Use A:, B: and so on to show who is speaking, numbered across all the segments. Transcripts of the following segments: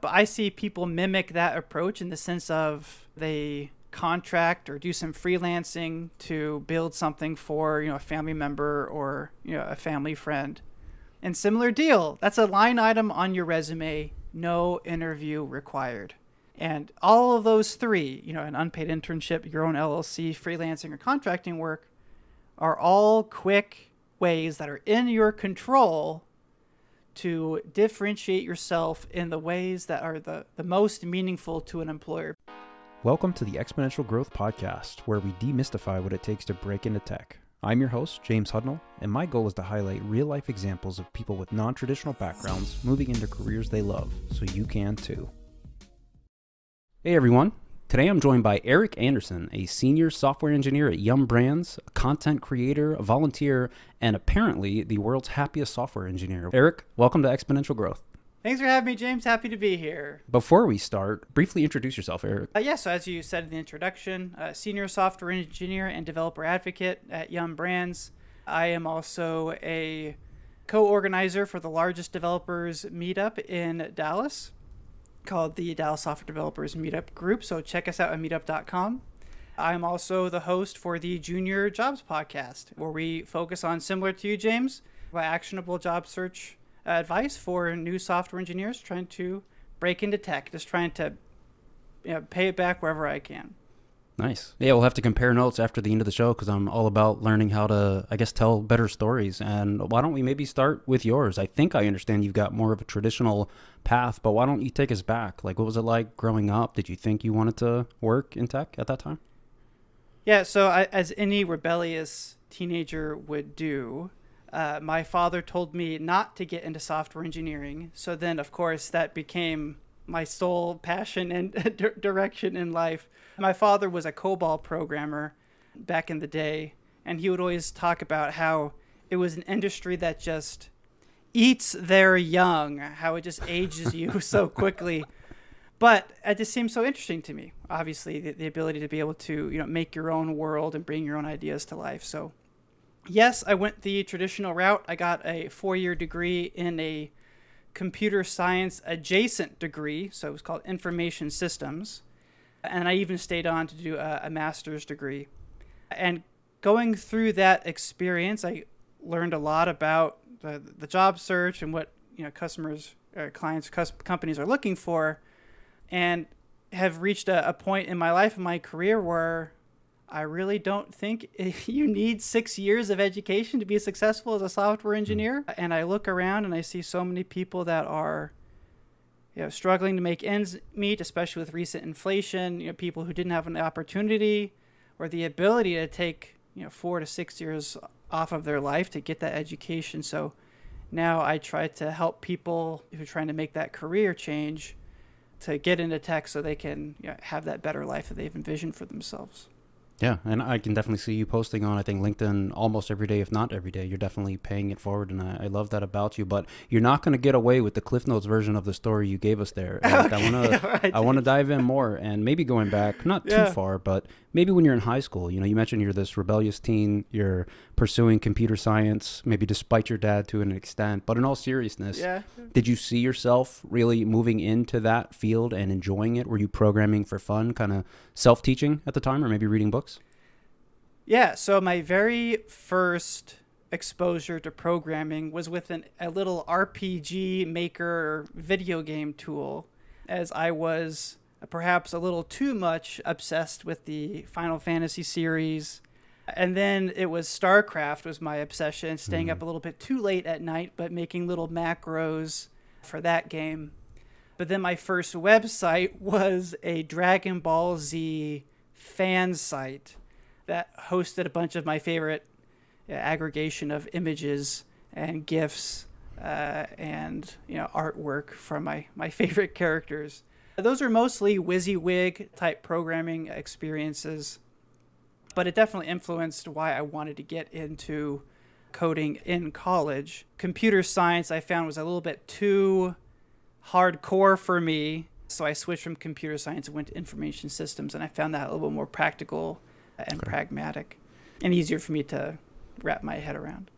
A: But I see people mimic that approach in the sense of they contract or do some freelancing to build something for, you know, a family member or, you know, a family friend. And similar deal. That's a line item on your resume, no interview required. And all of those three, you know, an unpaid internship, your own LLC, freelancing or contracting work, are all quick ways that are in your control to differentiate yourself in the ways that are the, the most meaningful to an employer.
B: Welcome to the Exponential Growth Podcast, where we demystify what it takes to break into tech. I'm your host, James Hudnall, and my goal is to highlight real life examples of people with non traditional backgrounds moving into careers they love, so you can too. Hey everyone, Today I'm joined by Erik Andersen, a senior software engineer at Yum Brands, a content creator, a volunteer, and apparently the world's happiest software engineer. Erik, welcome to Exponential Growth.
A: Thanks for having me, James. Happy to be here.
B: Before we start, briefly introduce yourself, Erik.
A: Uh, yes, yeah, so as you said in the introduction, uh, senior software engineer and developer advocate at Yum Brands. I am also a co organizer for the largest developers meetup in Dallas called the Dallas Software Developers Meetup Group. So check us out at meetup.com. I'm also the host for the Junior Jobs Podcast, where we focus on, similar to you, James, by actionable job search advice for new software engineers trying to break into tech, just trying to you know, pay it back wherever I can.
B: Nice. Yeah, we'll have to compare notes after the end of the show because I'm all about learning how to, I guess, tell better stories. And why don't we maybe start with yours? I think I understand you've got more of a traditional path, but why don't you take us back? Like, what was it like growing up? Did you think you wanted to work in tech at that time?
A: Yeah, so I, as any rebellious teenager would do, uh, my father told me not to get into software engineering. So then, of course, that became my sole passion and direction in life. My father was a COBOL programmer back in the day, and he would always talk about how it was an industry that just eats their young, how it just ages you so quickly. But it just seems so interesting to me. Obviously, the, the ability to be able to you know make your own world and bring your own ideas to life. So, yes, I went the traditional route. I got a four-year degree in a computer science adjacent degree, so it was called information systems. And I even stayed on to do a, a master's degree. And going through that experience, I learned a lot about the, the job search and what you know customers, uh, clients, cus- companies are looking for, and have reached a, a point in my life in my career where I really don't think you need six years of education to be successful as a software hmm. engineer. And I look around and I see so many people that are you know, struggling to make ends meet, especially with recent inflation. You know, people who didn't have an opportunity or the ability to take you know four to six years off of their life to get that education. So now I try to help people who are trying to make that career change to get into tech so they can you know, have that better life that they've envisioned for themselves.
B: Yeah, and I can definitely see you posting on I think LinkedIn almost every day, if not every day. You're definitely paying it forward, and I, I love that about you. But you're not going to get away with the Cliff Notes version of the story you gave us there. Okay. I want to right. I want to dive in more, and maybe going back not yeah. too far, but maybe when you're in high school. You know, you mentioned you're this rebellious teen. You're pursuing computer science, maybe despite your dad to an extent. But in all seriousness, yeah. did you see yourself really moving into that field and enjoying it? Were you programming for fun, kind of self teaching at the time, or maybe reading books?
A: Yeah. So my very first exposure to programming was with an, a little RPG maker video game tool, as I was perhaps a little too much obsessed with the Final Fantasy series. And then it was StarCraft was my obsession, staying mm-hmm. up a little bit too late at night, but making little macros for that game. But then my first website was a Dragon Ball Z fan site that hosted a bunch of my favorite uh, aggregation of images and gifs uh, and you know artwork from my, my favorite characters. Those are mostly WYSIWYG type programming experiences, but it definitely influenced why I wanted to get into coding in college. Computer science I found was a little bit too hardcore for me, so I switched from computer science and went to information systems, and I found that a little bit more practical and okay. pragmatic and easier for me to wrap my head around.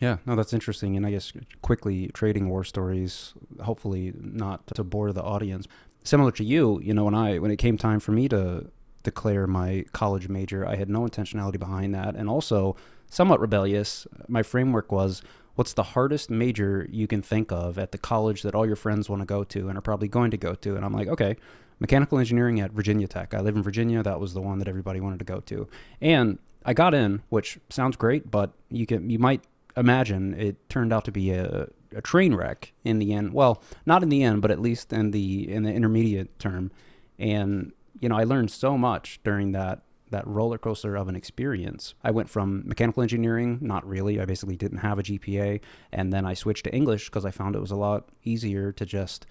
B: Yeah, no, that's interesting. And I guess quickly trading war stories, hopefully not to bore the audience. Similar to you, you know, when I when it came time for me to declare my college major, I had no intentionality behind that, and also somewhat rebellious. My framework was, what's the hardest major you can think of at the college that all your friends want to go to and are probably going to go to? And I'm like, okay, mechanical engineering at Virginia Tech. I live in Virginia. That was the one that everybody wanted to go to, and I got in, which sounds great, but you can you might imagine it turned out to be a, a train wreck in the end. Well, not in the end, but at least in the in the intermediate term. And you know, I learned so much during that that roller coaster of an experience. I went from mechanical engineering, not really, I basically didn't have a GPA, and then I switched to English because I found it was a lot easier to just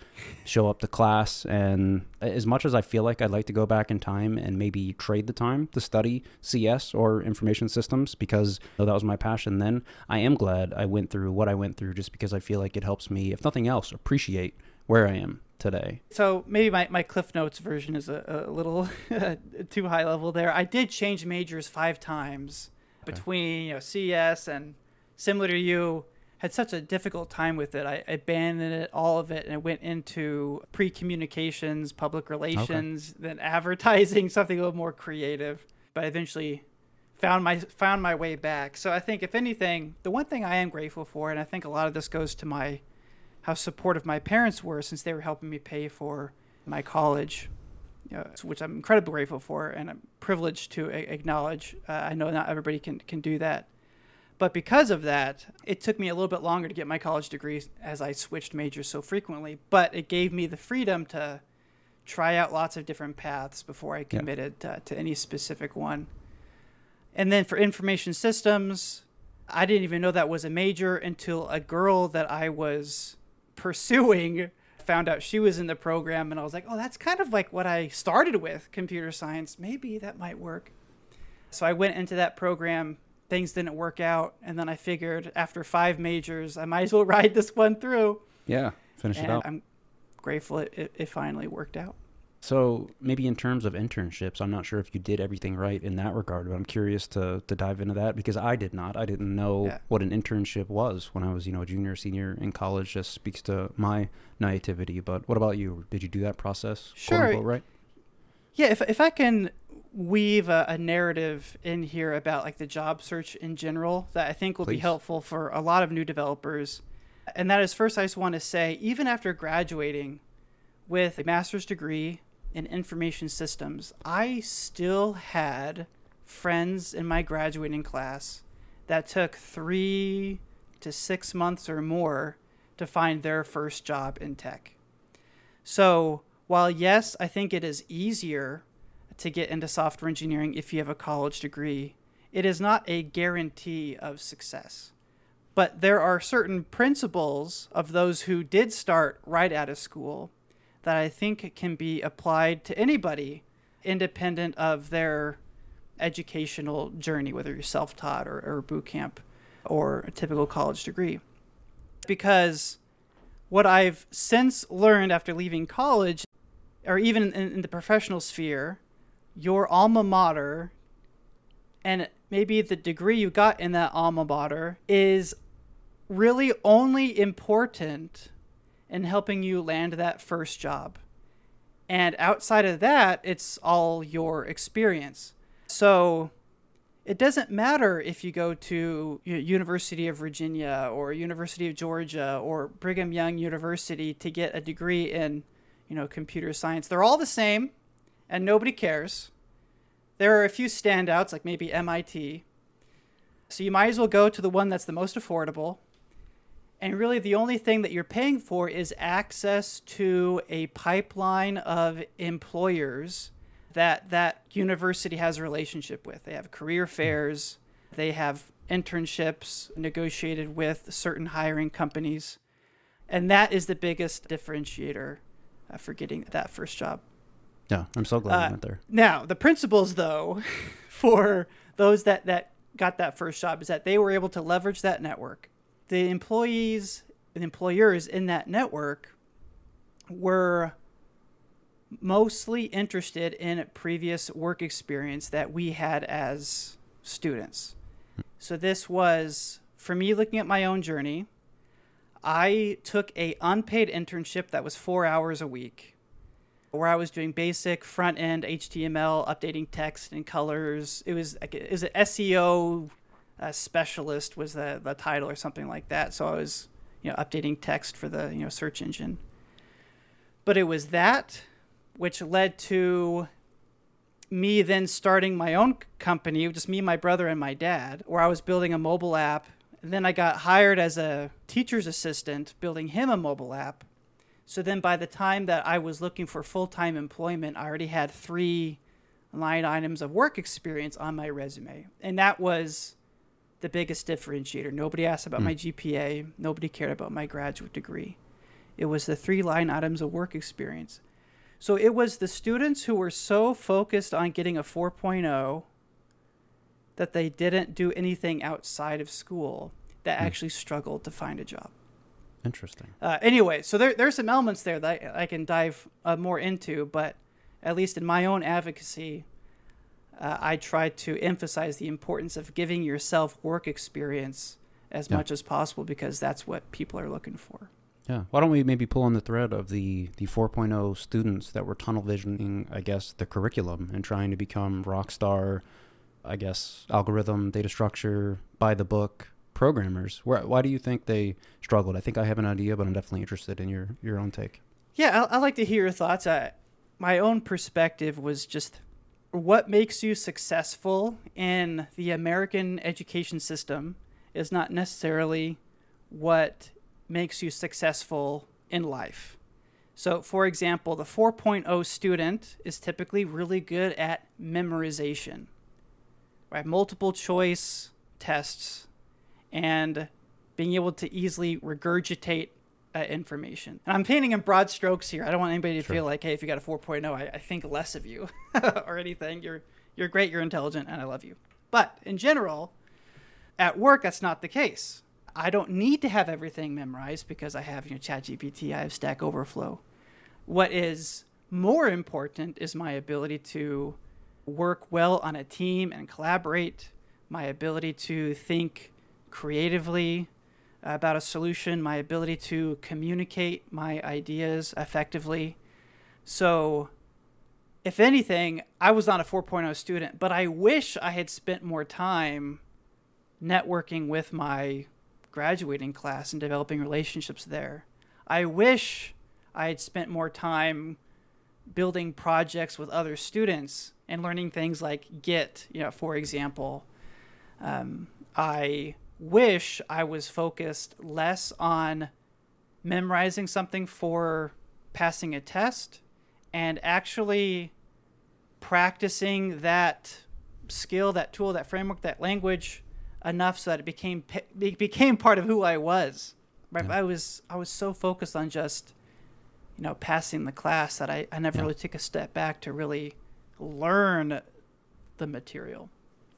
B: show up to class. And as much as I feel like I'd like to go back in time and maybe trade the time to study CS or information systems because though that was my passion then, I am glad I went through what I went through just because I feel like it helps me, if nothing else, appreciate where I am today.
A: So maybe my, my Cliff Notes version is a, a little too high level there. I did change majors five times okay. between you know CS and similar to you had such a difficult time with it. I abandoned it, all of it, and went into pre-communications, public relations, okay. then advertising, something a little more creative. But I eventually found my found my way back. So I think, if anything, the one thing I am grateful for, and I think a lot of this goes to my how supportive my parents were since they were helping me pay for my college, uh, which I'm incredibly grateful for and I'm privileged to a- acknowledge. Uh, I know not everybody can, can do that. But because of that, it took me a little bit longer to get my college degree as I switched majors so frequently. But it gave me the freedom to try out lots of different paths before I committed yeah. to, to any specific one. And then for information systems, I didn't even know that was a major until a girl that I was pursuing found out she was in the program and I was like, "Oh, that's kind of like what I started with, computer science. Maybe that might work." So I went into that program. Things didn't work out, and then I figured after 5 majors, I might as well ride this one through.
B: Yeah, finish
A: and
B: it out.
A: I'm grateful it, it, it finally worked out.
B: So maybe in terms of internships, I'm not sure if you did everything right in that regard, but I'm curious to to dive into that because I did not. I didn't know yeah. what an internship was when I was, you know, a junior, senior in college. Just speaks to my naivety. But what about you? Did you do that process?
A: Sure.
B: Unquote, right.
A: Yeah. If if I can weave a, a, narrative in here about like the job search in general that I think will Please. be helpful for a lot of new developers. And that is first, I just want to say, even after graduating with a master's degree in information systems, I still had friends in my graduating class that took three to six months or more to find their first job in tech. So, while yes, I think it is easier to get into software engineering if you have a college degree, it is not a guarantee of success. But there are certain principles of those who did start right out of school that I think can be applied to anybody independent of their educational journey, whether you're self taught or, or boot camp or a typical college degree. Because what I've since learned after leaving college, or even in, in the professional sphere, your alma mater and maybe the degree you got in that alma mater is really only important in helping you land that first job. And outside of that, it's all your experience. So it doesn't matter if you go to University of Virginia or University of Georgia or Brigham Young University to get a degree in, you know, computer science. They're all the same and nobody cares. There are a few standouts like maybe MIT. So you might as well go to the one that's the most affordable and really, the only thing that you're paying for is access to a pipeline of employers that that university has a relationship with. They have career hmm. fairs, they have internships negotiated with certain hiring companies. And that is the biggest differentiator uh, for getting that first job.
B: Yeah, I'm so glad uh, you went there.
A: Now, the principles, though, for those that, that got that first job is that they were able to leverage that network the employees and employers in that network were mostly interested in previous work experience that we had as students. So this was for me looking at my own journey, I took a unpaid internship that was 4 hours a week where I was doing basic front end HTML, updating text and colors. It was it was an SEO uh, specialist was the the title or something like that. So I was you know updating text for the you know search engine. But it was that which led to me then starting my own company, just me, my brother, and my dad, where I was building a mobile app. And then I got hired as a teacher's assistant, building him a mobile app. So then by the time that I was looking for full time employment, I already had three line items of work experience on my resume. And that was the biggest differentiator. Nobody asked about mm. my GPA, nobody cared about my graduate degree. It was the three line items of work experience. So it was the students who were so focused on getting a 4.0 that they didn't do anything outside of school that mm. actually struggled to find a job.
B: Interesting.
A: Uh, anyway, so there, there are some elements there that I, I can dive uh, more into, but at least in my own advocacy, uh, I try to emphasize the importance of giving yourself work experience as yeah. much as possible because that's what people are looking for.
B: Yeah. Why don't we maybe pull on the thread of the, the 4.0 students that were tunnel visioning, I guess, the curriculum and trying to become rock star, I guess, algorithm, data structure, by the book programmers. Where, why do you think they struggled? I think I have an idea, but I'm definitely interested in your, your own take.
A: Yeah, I, I like to hear your thoughts. I, my own perspective was just what makes you successful in the American education system is not necessarily what makes you successful in life. So, for example, the 4.0 student is typically really good at memorization, right? Multiple choice tests and being able to easily regurgitate uh, information. And I'm painting in broad strokes here. I don't want anybody to sure. feel like, hey, if you got a 4.0, I, I think less of you or anything. You're you're great, you're intelligent, and I love you. But in general, at work, that's not the case. I don't need to have everything memorized because I have you know ChatGPT, I have Stack Overflow. What is more important is my ability to work well on a team and collaborate, my ability to think creatively about a solution, my ability to communicate my ideas effectively. So, if anything, I was not a 4.0 student, but I wish I had spent more time networking with my graduating class and developing relationships there. I wish I had spent more time building projects with other students and learning things like Git, you know, for example. Um, I wish I was focused less on memorizing something for passing a test and actually practicing that skill, that tool, that framework, that language enough so that it became it became part of who I was. Right? Yeah. I was I was so focused on just you know passing the class that I, I never yeah. really took a step back to really learn the material.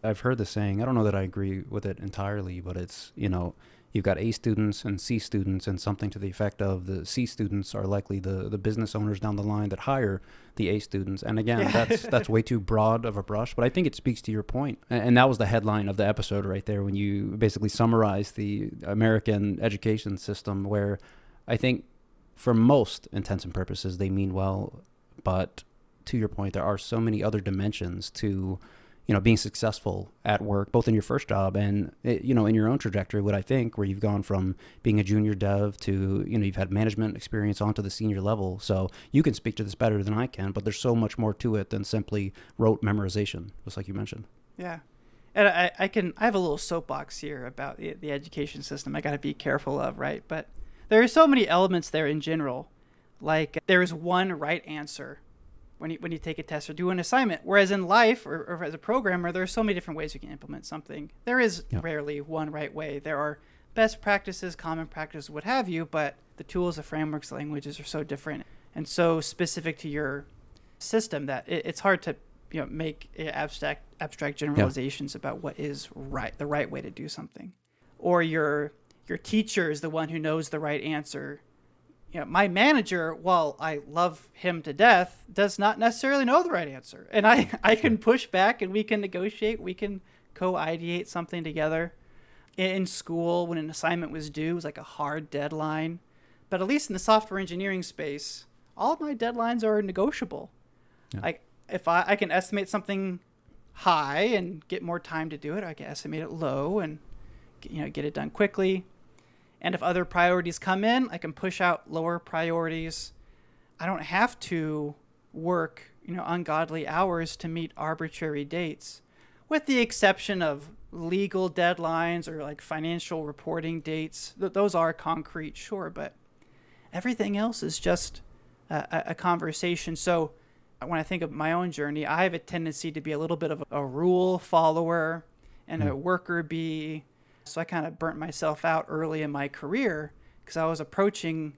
B: I've heard the saying. I don't know that I agree with it entirely, but it's you know you've got A students and C students, and something to the effect of the C students are likely the the business owners down the line that hire the A students. And again, yeah. that's that's way too broad of a brush, but I think it speaks to your point. And, and that was the headline of the episode right there when you basically summarized the American education system, where I think for most intents and purposes they mean well, but to your point, there are so many other dimensions to you know being successful at work both in your first job and eh, you know in your own trajectory what i think where you've gone from being a junior dev to you know you've had management experience onto the senior level. So you can speak to this better than i can but there's so much more to it than simply rote memorization just like you mentioned.
A: Yeah. And I, I can i have a little soapbox here about the, the education system i got to be careful of right? But there are so many elements there in general. Like there is one right answer when you when you take a test or do an assignment. Whereas in life or, or as a programmer, there are so many different ways you can implement something. There is yep. rarely one right way. There are best practices, common practices, what have you, but the tools, the frameworks, languages are so different and so specific to your system that it, it's hard to you know make eh, abstract abstract generalizations yep. about what is right the right way to do something or your your teacher is the one who knows the right answer you know, my manager, while I love him to death, does not necessarily know the right answer. And I, I can push back and we can negotiate, we can co ideate something together. in school when an assignment was due, it was like a hard deadline. But at least in the software engineering space, all my deadlines are negotiable.
B: Yeah.
A: Like if I, I can estimate something high and get more time to do it, I can estimate it low and you know get it done quickly. And if other priorities come in, I can push out lower priorities. I don't have to work, you know, ungodly hours to meet arbitrary dates, with the exception of legal deadlines or like financial reporting dates. Th- those are concrete, sure, but everything else is just a, a conversation. So when I think of my own journey, I have a tendency to be a little bit of a rule follower and a hmm. worker bee. So I kind of burnt myself out early in my career because I was approaching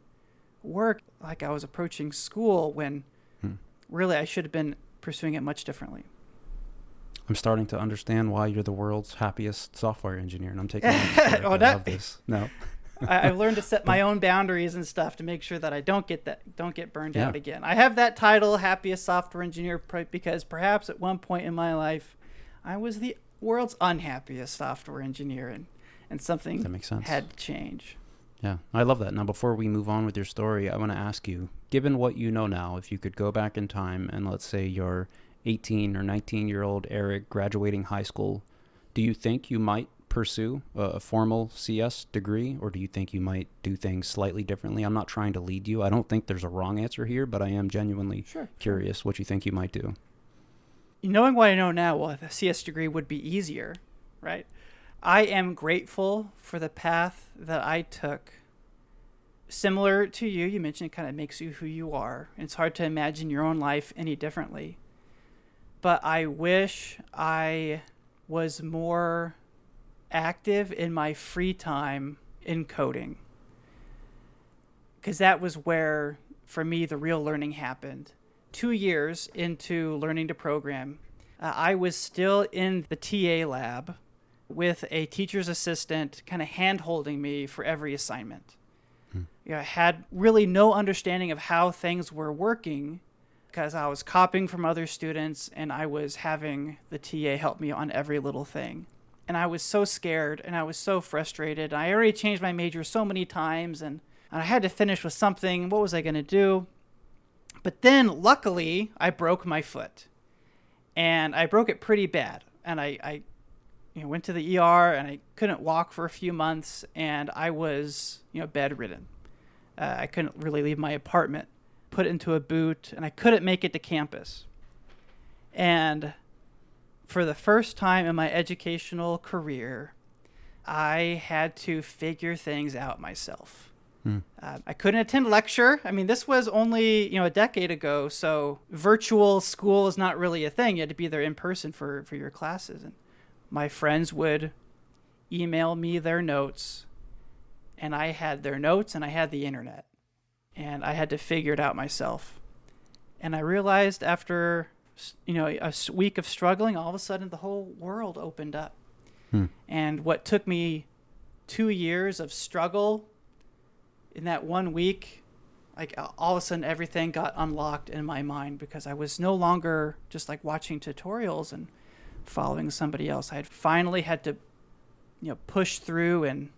A: work like I was approaching school when hmm. really I should have been pursuing it much differently.
B: I'm starting to understand why you're the world's happiest software engineer, and I'm taking.
A: Oh,
B: I
A: that-
B: love this. No,
A: I, I've learned to set my own boundaries and stuff to make sure that I don't get that don't get burned
B: Yeah.
A: out again. I have that title, happiest software engineer, because perhaps at one point in my life, I was the world's unhappiest software engineer, and and something
B: that makes sense.
A: had to change.
B: Yeah, I love that. Now, before we move on with your story, I want to ask you, given what you know now, if you could go back in time and let's say you're 18 or 19 year old Erik graduating high school, do you think you might pursue a, formal CS degree or do you think you might do things slightly differently? I'm not trying to lead you. I don't think there's a wrong answer here, but I am genuinely
A: Sure.
B: curious what you think you might do.
A: knowing what I know now, well, a CS degree would be easier, right? I am grateful for the path that I took. Similar to you, you mentioned it kind of makes you who you are. It's hard to imagine your own life any differently. But I wish I was more active in my free time in coding. Because that was where, for me, the real learning happened two years into learning to program, uh, I was still in the TA lab with a teacher's assistant kind of hand holding me for every assignment. Hmm. You know, I had really no understanding of how things were working because I was copying from other students and I was having the TA help me on every little thing. And I was so scared and I was so frustrated. I already changed my major so many times and, and I had to finish with something. What was I going to do? But then, luckily, I broke my foot, and I broke it pretty bad. And I, I you know, went to the ER, and I couldn't walk for a few months, and I was, you know, bedridden. Uh, I couldn't really leave my apartment, put into a boot, and I couldn't make it to campus. And for the first time in my educational career, I had to figure things out myself. Uh, I couldn't attend lecture. I mean, this was only you know a decade ago, so virtual school is not really a thing. You had to be there in person for for your classes, and my friends would email me their notes, and I had their notes, and I had the internet, and I had to figure it out myself. And I realized after you know a week of struggling, all of a sudden the whole world opened up,
B: Hmm.
A: and what took me two years of struggle in that one week, like all of a sudden everything got unlocked in my mind because I was no longer just like watching tutorials and following somebody else. I had finally had to, you know, push through and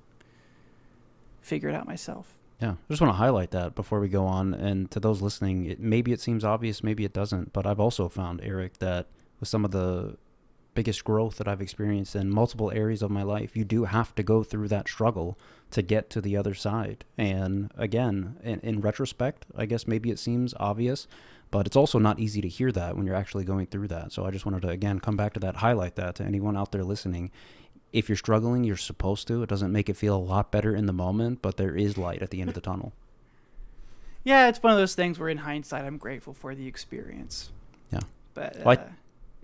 A: figure it out myself.
B: Yeah, I just want to highlight that before we go on. And to those listening, it, maybe it seems obvious, maybe it doesn't. But I've also found, Erik, that with some of the biggest growth that I've experienced in multiple areas of my life, you do have to go through that struggle to get to the other side. And again, in, in retrospect, I guess maybe it seems obvious, but it's also not easy to hear that when you're actually going through that. So I just wanted to, again, come back to that, highlight that to anyone out there listening. If you're struggling, you're supposed to. It doesn't make it feel a lot better in the moment, but there is light at the end of the tunnel.
A: Yeah, it's one of those things where in hindsight I'm grateful for the experience.
B: Yeah.
A: But uh,
B: Well, I-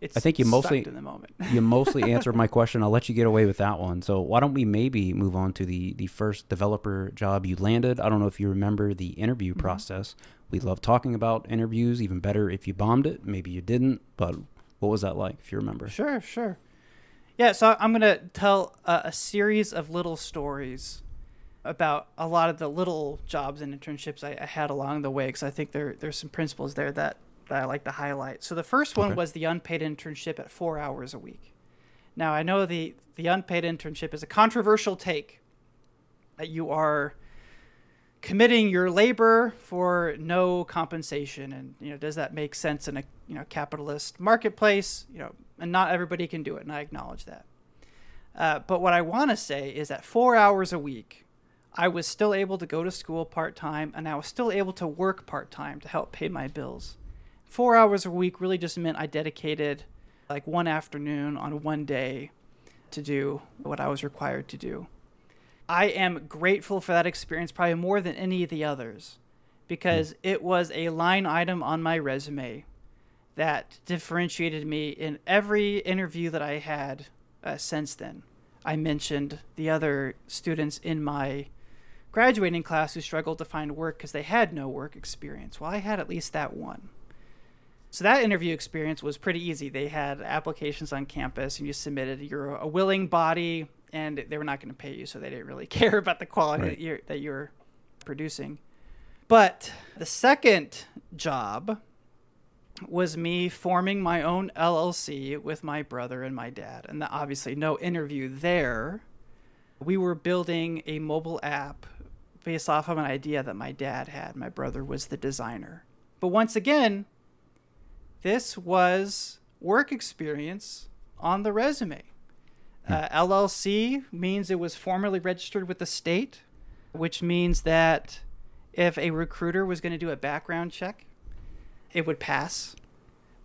A: it's
B: I think you mostly-
A: in the moment.
B: you mostly answered my question. I'll let you get away with that one. So why don't we maybe move on to the the first developer job you landed? I don't know if you remember the interview
A: Mhm.
B: process. We love talking about interviews. Even better if you bombed it. Maybe you didn't, but what was that like? If you remember.
A: Sure, sure. Yeah, so I'm going to tell a, a series of little stories about a lot of the little jobs and internships I, I had along the way because I think there there's some principles there that, that I like to highlight. So the first one
B: Okay.
A: was the unpaid internship at four hours a week. Now, I know the, the unpaid internship is a controversial take that you are committing your labor for no compensation. And you know does that make sense in a you know capitalist marketplace? You know and not everybody can do it and i acknowledge that. Uh, but what i want to say is that four hours a week i was still able to go to school part-time and i was still able to work part-time to help pay my bills. Four hours a week really just meant i dedicated like one afternoon on one day to do what i was required to do I am grateful for that experience probably more than any of the others because mm. it was a line item on my resume that differentiated me in every interview that I had uh, since then. I mentioned the other students in my graduating class who struggled to find work because they had no work experience. Well, I had at least that one. So that interview experience was pretty easy. They had applications on campus and you submitted. You're a willing body and they were not going to pay you, so they didn't really care about the quality right. that you're that you're producing. But the second job was me forming my own LLC with my brother and my dad, and the, obviously no interview there. We were building a mobile app based off of an idea that my dad had. My brother was the designer. But once again, this was work experience on the resume. Uh, LLC means it was formally registered with the state, which means that if a recruiter was going to do a background check, it would pass,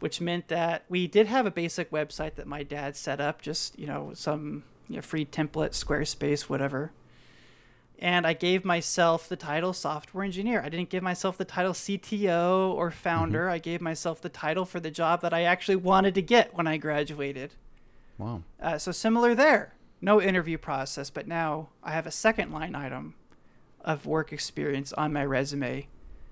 A: which meant that we did have a basic website that my dad set up, just, you know, some you know, free template, Squarespace, whatever. And I gave myself the title software engineer. I didn't give myself the title CTO or founder. Mm-hmm. I gave myself the title for the job that I actually wanted to get when I graduated.
B: Wow.
A: Uh, so similar there. No interview process, but now I have a second line item of work experience on my resume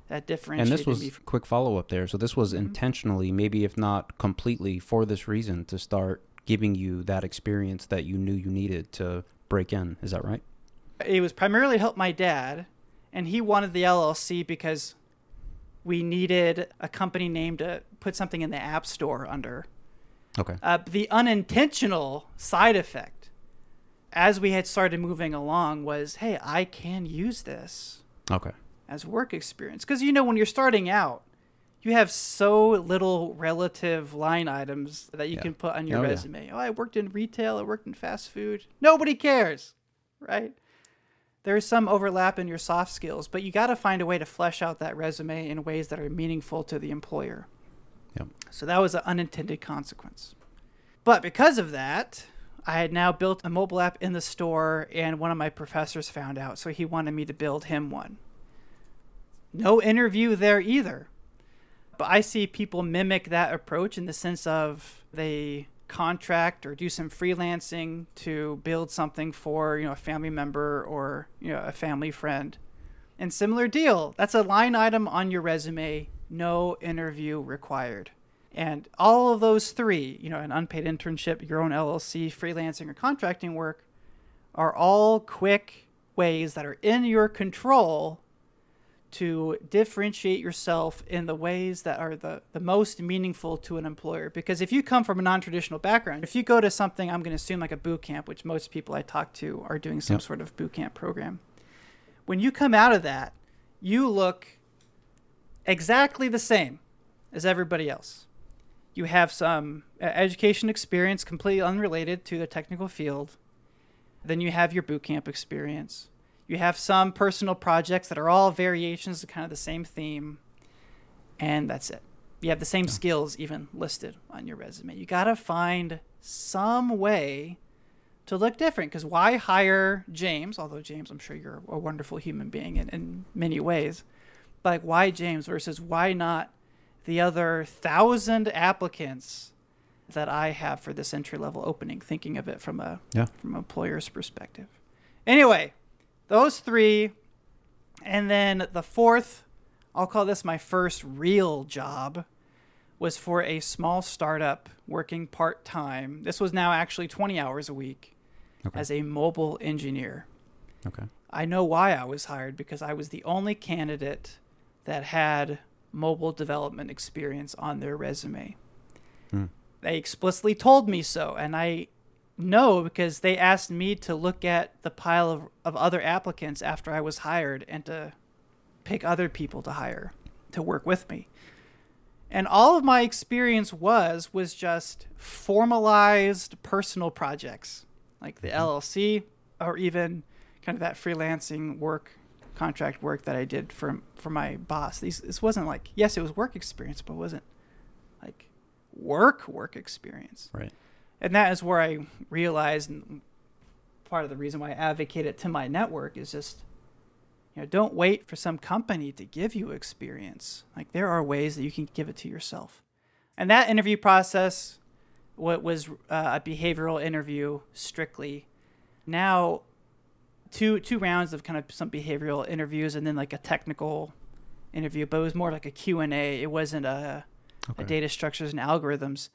A: that differentiated
B: and this was
A: me.
B: From- quick follow up there. So this was mm-hmm. intentionally, maybe if not completely, for this reason to start giving you that experience that you knew you needed to break in. Is that right?
A: It was primarily help my dad, and he wanted the LLC because we needed a company name to put something in the app store under.
B: Okay.
A: Uh, the unintentional side effect, as we had started moving along, was hey, I can use this.
B: Okay.
A: As work experience, because you know when you're starting out, you have so little relative line items that you yeah. can put on your oh, resume. Yeah. Oh, I worked in retail. I worked in fast food. Nobody cares, right? There is some overlap in your soft skills, but you got to find a way to flesh out that resume in ways that are meaningful to the employer. So that was an unintended consequence. But because of that, I had now built a mobile app in the store, and one of my professors found out, so he wanted me to build him one. No interview there either. But I see people mimic that approach in the sense of they contract or do some freelancing to build something for you know a family member or you know a family friend and similar deal that's a line item on your resume no interview required. And all of those three, you know, an unpaid internship, your own LLC, freelancing, or contracting work, are all quick ways that are in your control to differentiate yourself in the ways that are the, the most meaningful to an employer. Because if you come from a non traditional background, if you go to something, I'm going to assume like a boot camp, which most people I talk to are doing some yep. sort of boot camp program. When you come out of that, you look exactly the same as everybody else. You have some uh, education experience completely unrelated to the technical field. Then you have your bootcamp experience. You have some personal projects that are all variations of kind of the same theme. And that's it. You have the same yeah. skills even listed on your resume. You got to find some way to look different because why hire James? Although, James, I'm sure you're a wonderful human being in, in many ways like why James versus why not the other thousand applicants that I have for this entry level opening, thinking of it from a
B: yeah.
A: from an employer's perspective. Anyway, those three, and then the fourth, I'll call this my first real job, was for a small startup working part time. This was now actually 20 hours a week okay. as a mobile engineer.
B: Okay.
A: I know why I was hired because I was the only candidate that had mobile development experience on their resume. Hmm. They explicitly told me so, and I know because they asked me to look at the pile of, of other applicants after I was hired and to pick other people to hire to work with me. And all of my experience was was just formalized personal projects like the LLC or even kind of that freelancing work contract work that I did for for my boss. These this wasn't like yes, it was work experience, but it wasn't like work work experience.
B: Right.
A: And that is where I realized and part of the reason why I advocate it to my network is just you know, don't wait for some company to give you experience. Like there are ways that you can give it to yourself. And that interview process what was uh, a behavioral interview strictly. Now two two rounds of kind of some behavioral interviews and then like a technical interview, but it was more like a Q&A. It wasn't a,
B: Okay.
A: a data structures and algorithms.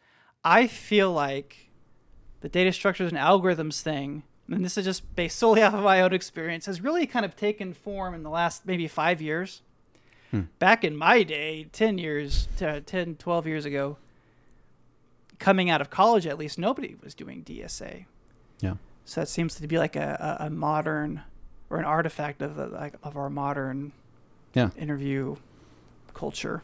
A: I feel like the data structures and algorithms thing, and this is just based solely off of my own experience, has really kind of taken form in the last maybe five years.
B: Hmm.
A: Back in my day, 10 years, to 10, 12 years ago, coming out of college at least, nobody was doing DSA.
B: Yeah.
A: So that seems to be like a, a, a modern or an artifact of the, like of our modern
B: Yeah.
A: interview culture.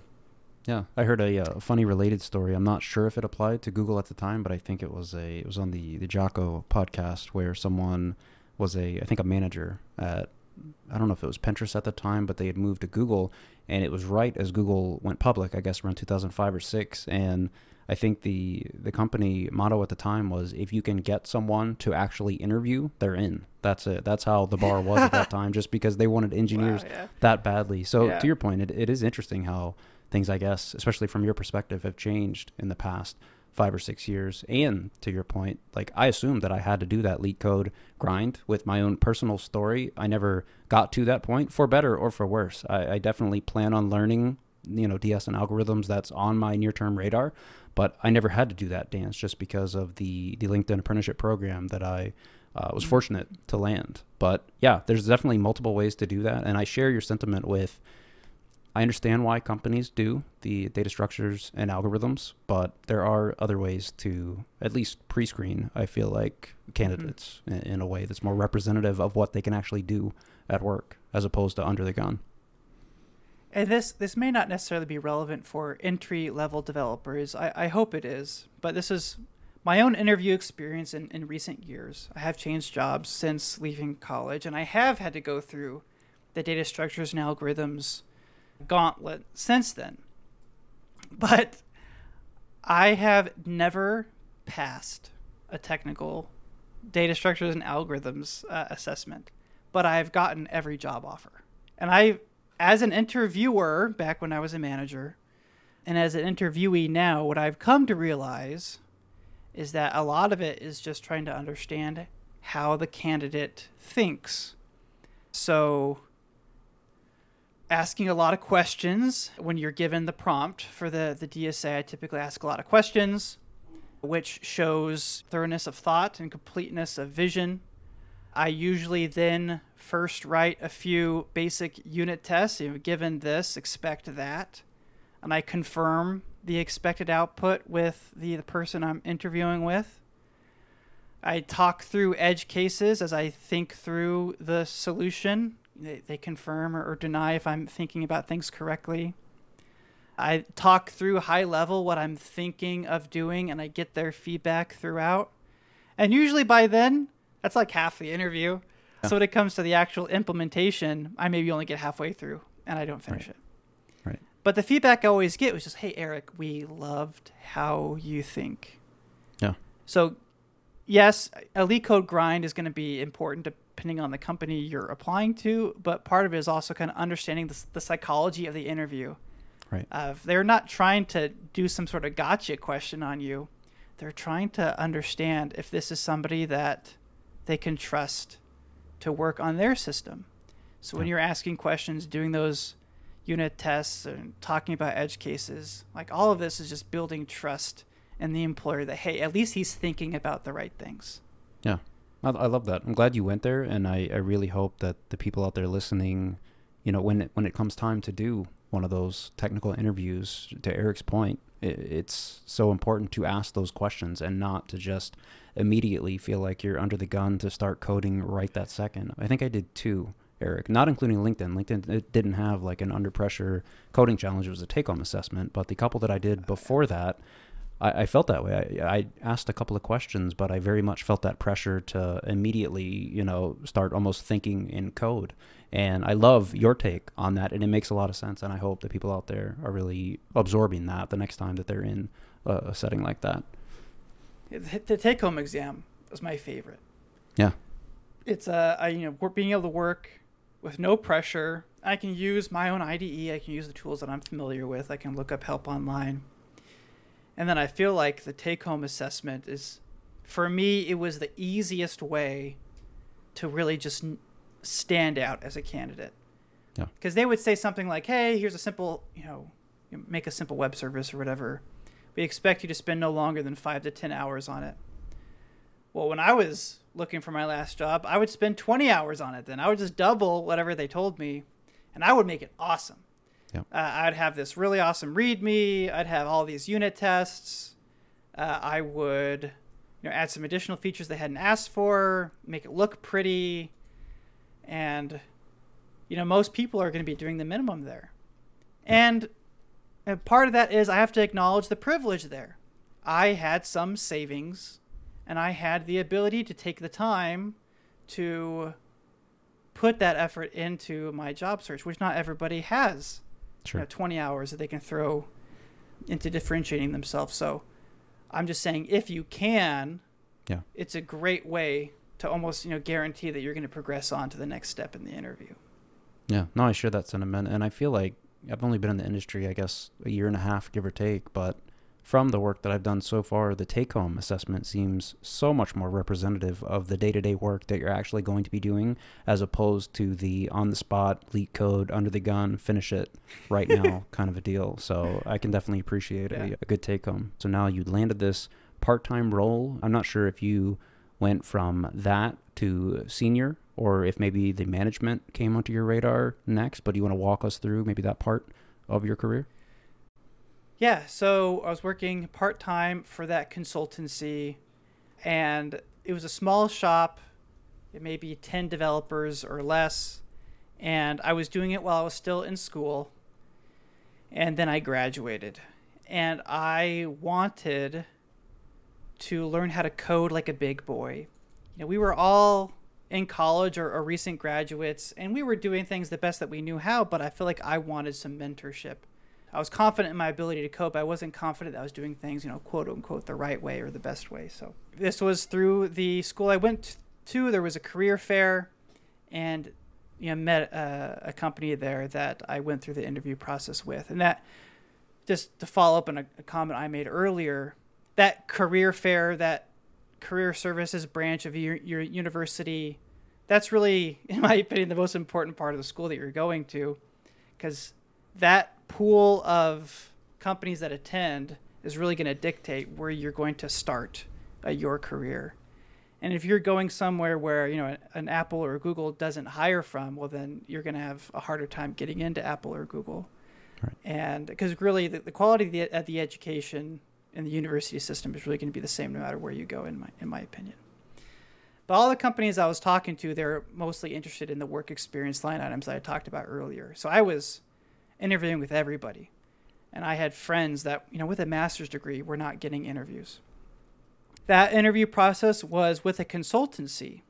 B: Yeah, I heard a uh, funny related story. I'm not sure if it applied to Google at the time, but I think it was a it was on the the Jocko podcast where someone was a I think a manager at I don't know if it was Pinterest at the time, but they had moved to Google, and it was right as Google went public, I guess around 2005 or six, and I think the the company motto at the time was if you can get someone to actually interview, they're in. That's it. That's how the bar was at that time, just because they wanted engineers
A: Wow, yeah.
B: that badly. So
A: Yeah.
B: to your point, it, it is interesting how things, I guess, especially from your perspective, have changed in the past five or six years. And to your point, like I assumed that I had to do that LeetCode grind with my own personal story. I never got to that point for better or for worse. I, I definitely plan on learning, you know, DS and algorithms that's on my near term radar. But I never had to do that dance just because of the, the LinkedIn apprenticeship program that I uh, was fortunate to land. But yeah, there's definitely multiple ways to do that. And I share your sentiment with I understand why companies do the data structures and algorithms, but there are other ways to at least pre screen, I feel like, candidates in, in a way that's more representative of what they can actually do at work as opposed to under the gun.
A: And this this may not necessarily be relevant for entry level developers. I, I hope it is, but this is my own interview experience in, in recent years. I have changed jobs since leaving college, and I have had to go through the data structures and algorithms gauntlet since then. But I have never passed a technical data structures and algorithms uh, assessment, but I've gotten every job offer. And I, as an interviewer back when I was a manager, and as an interviewee now, what I've come to realize is that a lot of it is just trying to understand how the candidate thinks. So, asking a lot of questions when you're given the prompt for the, the DSA, I typically ask a lot of questions, which shows thoroughness of thought and completeness of vision. I usually then first write a few basic unit tests. You know, given this, expect that. And I confirm the expected output with the, the person I'm interviewing with. I talk through edge cases as I think through the solution. They, they confirm or, or deny if I'm thinking about things correctly. I talk through high level what I'm thinking of doing and I get their feedback throughout. And usually by then, that's like half the interview. So when it comes to the actual implementation, I maybe only get halfway through and I don't finish
B: Right.
A: it.
B: Right.
A: But the feedback I always get was just, hey, Erik, we loved how you think.
B: Yeah.
A: So, yes, a LeetCode grind is going to be important depending on the company you're applying to, but part of it is also kind of understanding the, the psychology of the interview.
B: Right.
A: Uh, they're not trying to do some sort of gotcha question on you. They're trying to understand if this is somebody that they can trust to work on their system. So when you're asking questions, doing those unit tests and talking about edge cases, like all of this is just building trust in the employer that hey, at least he's thinking about the right things.
B: Yeah, I, I love that. I'm glad you went there, and I, I really hope that the people out there listening, you know, when it, when it comes time to do one of those technical interviews, to Erik's point, it's so important to ask those questions and not to just immediately feel like you're under the gun to start coding right that second. I think I did two, Eric, not including LinkedIn. LinkedIn it didn't have like an under pressure coding challenge. It was a take home assessment. But the couple that I did before that, I, I felt that way. I, I, asked a couple of questions, but I very much felt that pressure to immediately, you know, start almost thinking in code. And I love your take on that, and it makes a lot of sense. And I hope that people out there are really absorbing that the next time that they're in a, a setting like that.
A: The take home exam was my favorite.
B: Yeah.
A: It's uh, I, you know, being able to work with no pressure. I can use my own IDE. I can use the tools that I'm familiar with. I can look up help online. And then I feel like the take home assessment is, for me, it was the easiest way to really just stand out as a candidate.
B: Yeah.
A: Because they would say something like, hey, here's a simple, you know, make a simple web service or whatever. We expect you to spend no longer than five to 10 hours on it. Well, when I was looking for my last job, I would spend 20 hours on it then. I would just double whatever they told me, and I would make it awesome.
B: Yeah.
A: Uh, I'd have this really awesome README. I'd have all these unit tests. Uh, I would, you know, add some additional features they hadn't asked for, make it look pretty, and you know, most people are going to be doing the minimum there, and, and part of that is I have to acknowledge the privilege there. I had some savings, and I had the ability to take the time to put that effort into my job search, which not everybody has
B: Sure.
A: you know, 20 hours that they can throw into differentiating themselves. So I'm just saying, if you can,
B: Yeah.
A: it's a great way to almost you know guarantee that you're going to progress on to the next step in the interview.
B: Yeah, no, I share that sentiment, and I feel like I've only been in the industry, I guess, a year and a half, give or take. But from the work that I've done so far, the take-home assessment seems so much more representative of the day-to-day work that you're actually going to be doing, as opposed to the on-the-spot LeetCode, under the gun, finish it right now kind of a deal. So I can definitely appreciate
A: Yeah.
B: a, a good take-home. So now you landed this part-time role. I'm not sure if you went from that to senior or if maybe the management came onto your radar next, but do you want to walk us through maybe that part of your career?
A: Yeah, so I was working part time for that consultancy, and it was a small shop, it may be 10 developers or less, and I was doing it while I was still in school, and then I graduated. And I wanted to learn how to code like a big boy. You know, we were all in college or, or recent graduates, and we were doing things the best that we knew how, but I feel like I wanted some mentorship. I was confident in my ability to cope. I wasn't confident that I was doing things, you know, quote unquote, the right way or the best way. So this was through the school I went to. There was a career fair, and you know, met uh, a company there that I went through the interview process with, and that just to follow up on a, a comment I made earlier, that career fair, that career services branch of your, your university, that's really, in my opinion, the most important part of the school that you're going to, because that pool of companies that attend is really going to dictate where you're going to start uh, your career. And if you're going somewhere where you know an Apple or Google doesn't hire from, well, then you're going to have a harder time getting into Apple or Google.
B: Right.
A: And because really, the, the quality of the, of the education in the university system is really going to be the same no matter where you go, in my in my opinion. But all the companies I was talking to, they're mostly interested in the work experience line items that I talked about earlier. So I was interviewing with everybody. And I had friends that, you know, with a master's degree were not getting interviews. That interview process was with a consultancy.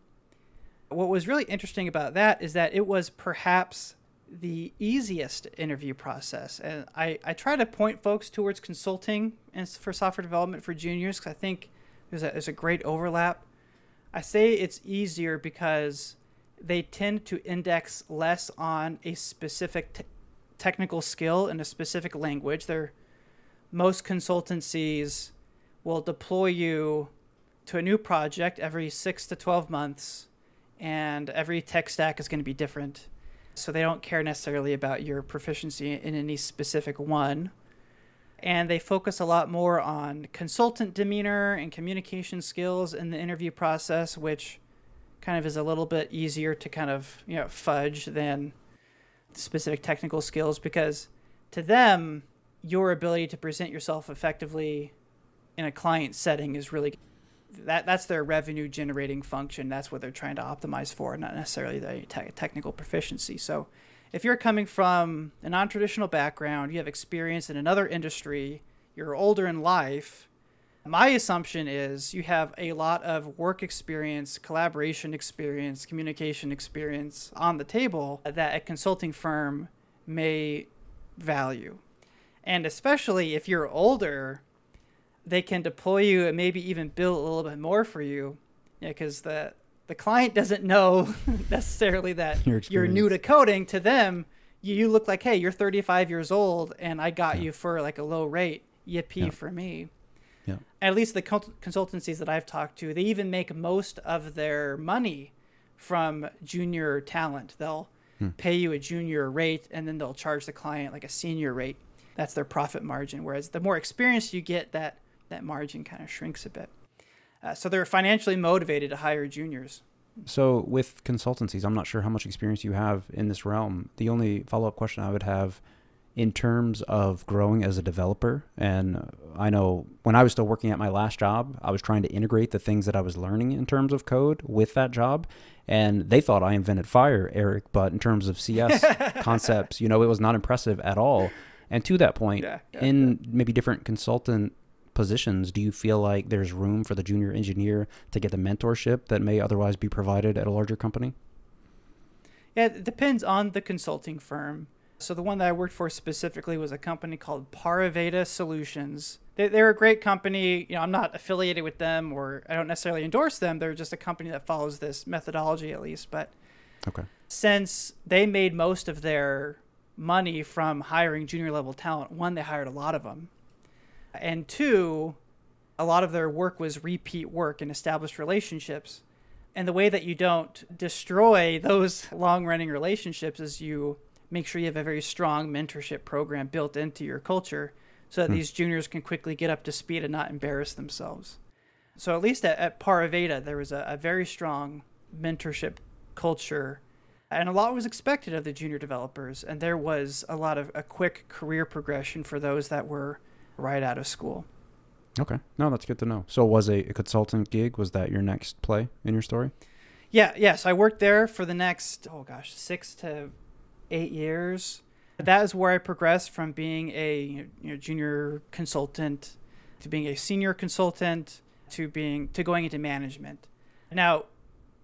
A: What was really interesting about that is that it was perhaps the easiest interview process. And I, I try to point folks towards consulting and for software development for juniors because I think there's a, there's a great overlap. I say it's easier because they tend to index less on a specific t- technical skill in a specific language. They're, most consultancies will deploy you to a new project every six to 12 months, and every tech stack is going to be different. So they don't care necessarily about your proficiency in any specific one. And they focus a lot more on consultant demeanor and communication skills in the interview process, which kind of is a little bit easier to kind of you know fudge than specific technical skills because to them, your ability to present yourself effectively in a client setting is really that that's their revenue generating function. That's what they're trying to optimize for, not necessarily the te- technical proficiency. So, if you're coming from a non traditional background, you have experience in another industry, you're older in life, my assumption is you have a lot of work experience, collaboration experience, communication experience on the table that a consulting firm may value. And especially if you're older, they can deploy you and maybe even bill a little bit more for you because the the client doesn't know necessarily that you're new to coding to them you look like hey you're 35 years old and i got yeah. you for like a low rate yippee yeah. for me
B: yeah.
A: At least the consultancies that I've talked to, they even make most of their money from junior talent. They'll hmm. pay you a junior rate and then they'll charge the client like a senior rate. That's their profit margin. Whereas the more experience you get, that that margin kind of shrinks a bit. Uh, so they're financially motivated to hire juniors.
B: So with consultancies, I'm not sure how much experience you have in this realm. The only follow up question I would have in terms of growing as a developer. And I know when I was still working at my last job, I was trying to integrate the things that I was learning in terms of code with that job. And they thought I invented fire, Erik, but in terms of CS concepts, you know, it was not impressive at all. And to that point, yeah, yeah, in yeah. maybe different consultant positions, do you feel like there's room for the junior engineer to get the mentorship that may otherwise be provided at a larger company?
A: Yeah, it depends on the consulting firm. So the one that I worked for specifically was a company called Pariveda Solutions. They, they're a great company. You know, I'm not affiliated with them or I don't necessarily endorse them. They're just a company that follows this methodology at least. But
B: okay.
A: since they made most of their money from hiring junior level talent, one, they hired a lot of them, and two, a lot of their work was repeat work and established relationships. And the way that you don't destroy those long running relationships is you make sure you have a very strong mentorship program built into your culture so that hmm. these juniors can quickly get up to speed and not embarrass themselves. So at least at, at Pariveda, there was a, a very strong mentorship culture and a lot was expected of the junior developers and there was a lot of a quick career progression for those that were right out of school
B: okay no that's good to know so was a, a consultant gig was that your next play in your story
A: yeah yes i worked there for the next oh gosh six to eight years. That is where I progressed from being a you know, junior consultant to being a senior consultant to being to going into management. Now,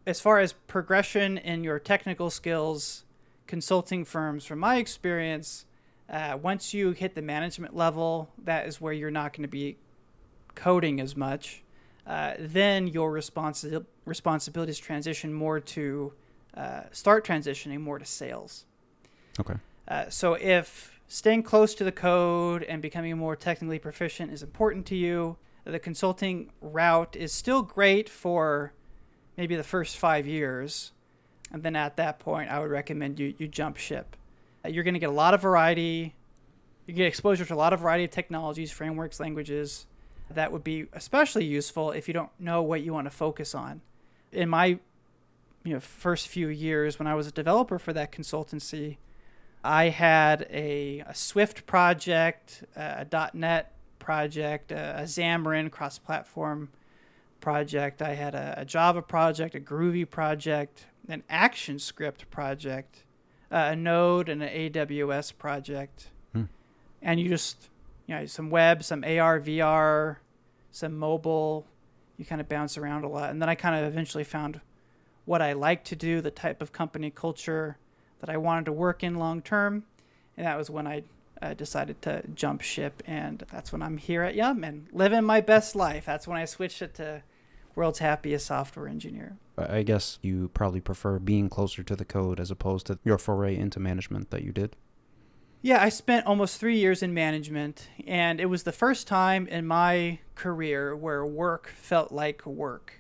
A: as far as progression in your technical skills, consulting firms, from my experience, uh, once you hit the management level, that is where you're not going to be coding as much. Uh, then your responsi- responsibilities transition more to uh, start transitioning more to sales.
B: Okay.
A: Uh, so if staying close to the code and becoming more technically proficient is important to you, the consulting route is still great for maybe the first five years. And then at that point, I would recommend you, you jump ship. Uh, you're going to get a lot of variety. You get exposure to a lot of variety of technologies, frameworks, languages. That would be especially useful if you don't know what you want to focus on. In my you know first few years when I was a developer for that consultancy, I had a, a Swift project, a .NET project, a, a Xamarin cross-platform project. I had a, a, Java project, a Groovy project, an ActionScript project, uh, a Node, and an AWS project. Hmm. And you just, you know, some web, some AR, VR, some mobile. You kind of bounce around a lot. And then I kind of eventually found what I like to do, the type of company culture that I wanted to work in long term, and that was when I uh, decided to jump ship, and that's when I'm here at Yum and living my best life. That's when I switched it to world's happiest software engineer.
B: I guess you probably prefer being closer to the code as opposed to your foray into management that you did.
A: Yeah, I spent almost three years in management, and it was the first time in my career where work felt like work.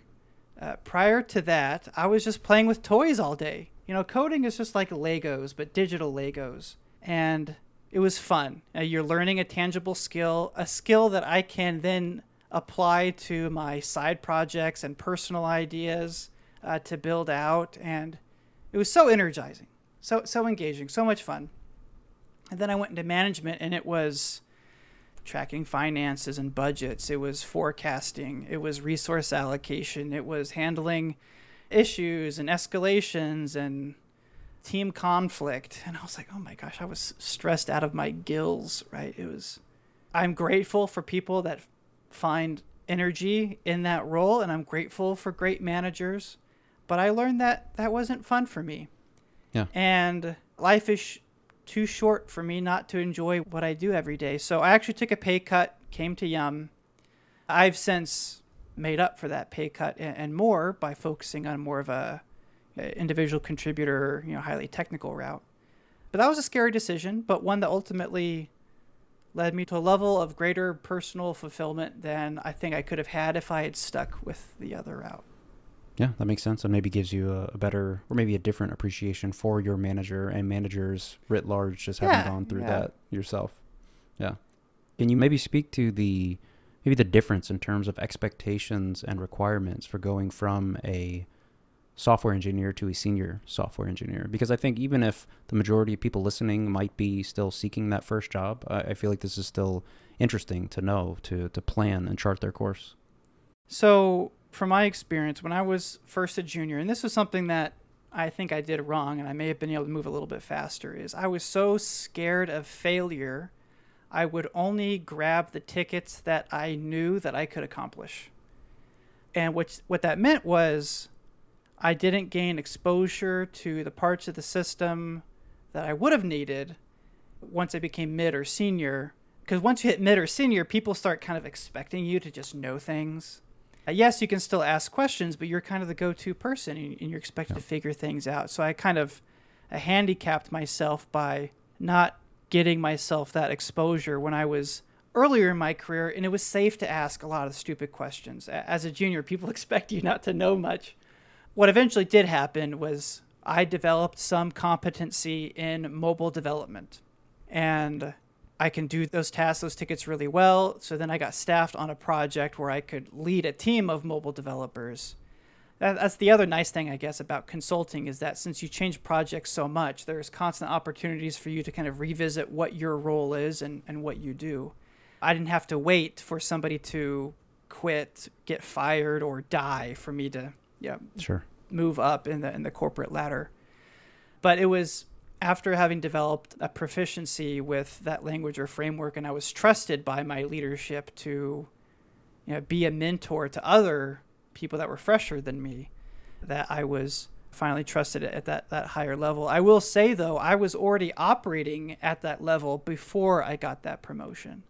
A: Uh, prior to that, I was just playing with toys all day. You know, coding is just like Legos, but digital Legos. And it was fun. Uh, you're learning a tangible skill, a skill that I can then apply to my side projects and personal ideas uh, to build out. And it was so energizing, so so engaging, so much fun. And then I went into management and it was tracking finances and budgets, it was forecasting, it was resource allocation, it was handling issues and escalations and team conflict. And I was like, oh my gosh, I was stressed out of my gills, right? It was, I'm grateful for people that find energy in that role, and I'm grateful for great managers. But I learned that that wasn't fun for me.
B: Yeah.
A: And life is too short for me not to enjoy what I do every day. So I actually took a pay cut, came to Yum. I've since made up for that pay cut and, and more by focusing on more of a, a individual contributor, you know, highly technical route. But that was a scary decision, but one that ultimately led me to a level of greater personal fulfillment than I think I could have had if I had stuck with the other route.
B: Yeah, that makes sense, and maybe gives you a, a better or maybe a different appreciation for your manager and managers writ large, just having
A: Yeah,
B: gone through
A: yeah.
B: that yourself. Yeah. Can you maybe speak to the maybe the difference in terms of expectations and requirements for going from a software engineer to a senior software engineer? Because I think even if the majority of people listening might be still seeking that first job, I, I feel like this is still interesting to know to to plan and chart their course.
A: So, from my experience, when I was first a junior, and this was something that I think I did wrong, and I may have been able to move a little bit faster, is I was so scared of failure, I would only grab the tickets that I knew that I could accomplish. And what what that meant was I didn't gain exposure to the parts of the system that I would have needed once I became mid or senior. Because once you hit mid or senior, people start kind of expecting you to just know things. Uh, yes, you can still ask questions, but you're kind of the go-to person, and and you're expected
B: Yeah.
A: to figure things out. So I kind of handicapped myself by not getting myself that exposure when I was earlier in my career, and it was safe to ask a lot of stupid questions. As a junior, people expect you not to know much. What eventually did happen was I developed some competency in mobile development, and I can do those tasks, those tickets really well. So then I got staffed on a project where I could lead a team of mobile developers. That, that's the other nice thing, I guess, about consulting is that since you change projects so much, there's constant opportunities for you to kind of revisit what your role is and, and what you do. I didn't have to wait for somebody to quit, get fired, or die for me to yeah,
B: Sure.
A: move up in the in the corporate ladder. But it was after having developed a proficiency with that language or framework, and I was trusted by my leadership to, you know, be a mentor to other people that were fresher than me, that I was finally trusted at that that higher level. I will say though, I was already operating at that level before I got that promotion.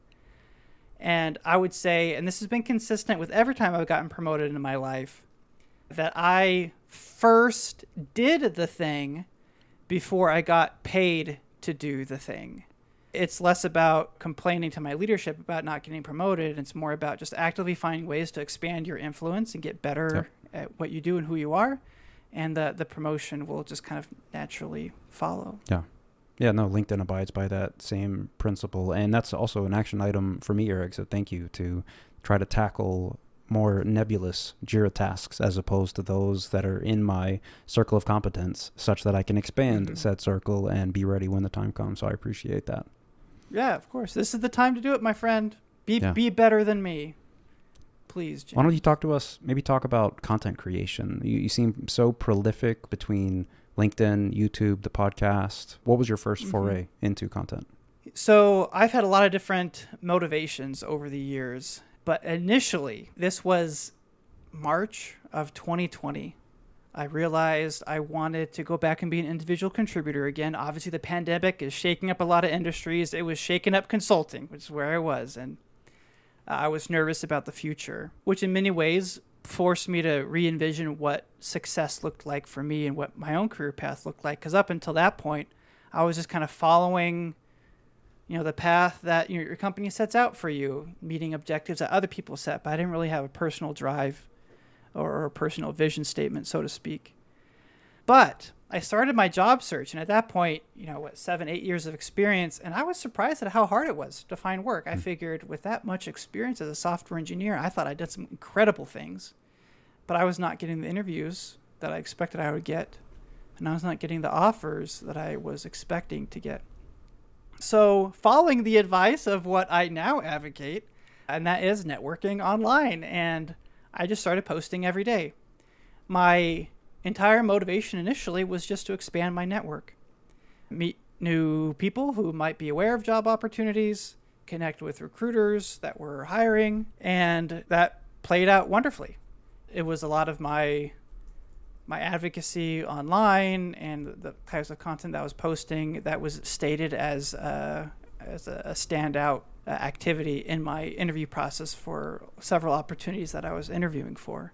A: And I would say, and this has been consistent with every time I've gotten promoted in my life, that I first did the thing before I got paid to do the thing. It's less about complaining to my leadership about not getting promoted. It's more about just actively finding ways to expand your influence and get better at what you do and who you are. And the, the promotion will just kind of naturally follow.
B: Yeah, Yeah, no, LinkedIn abides by that same principle. And that's also an action item for me, Erik. So thank you to try to tackle more nebulous JIRA tasks as opposed to those that are in my circle of competence, such that I can expand
A: Mhm.
B: said circle and be ready when the time comes. So I appreciate that.
A: Yeah, of course. This is the time to do it, my friend. Be,
B: Yeah.
A: be better than me. Please, Jim.
B: Why don't you talk to us? Maybe talk about content creation. You, you seem so prolific between LinkedIn, YouTube, the podcast. What was your 1st
A: Mhm.
B: foray into content?
A: So I've had a lot of different motivations over the years, but initially, this was March of 2020. I realized I wanted to go back and be an individual contributor again. Obviously, the pandemic is shaking up a lot of industries. It was shaking up consulting, which is where I was, and I was nervous about the future, which in many ways forced me to re-envision what success looked like for me and what my own career path looked like. Because up until that point, I was just kind of following you know the path that your company sets out for you meeting objectives that other people set but i didn't really have a personal drive or, a personal vision statement so to speak. But i started my job search and at that point you know what seven eight years of experience and i was surprised at how hard it was to find work. I hmm. figured with that much experience as a software engineer i thought i did some incredible things but i was not getting the interviews that i expected i would get and i was not getting the offers that i was expecting to get. So, following the advice of what I now advocate, and that is networking online, and I just started posting every day. My entire motivation initially was just to expand my network, meet new people who might be aware of job opportunities, connect with recruiters that were hiring, and that played out wonderfully. It was a lot of my my advocacy online and the types of content that I was posting that was stated as a, as a standout uh, activity in my interview process for several opportunities that I was interviewing for.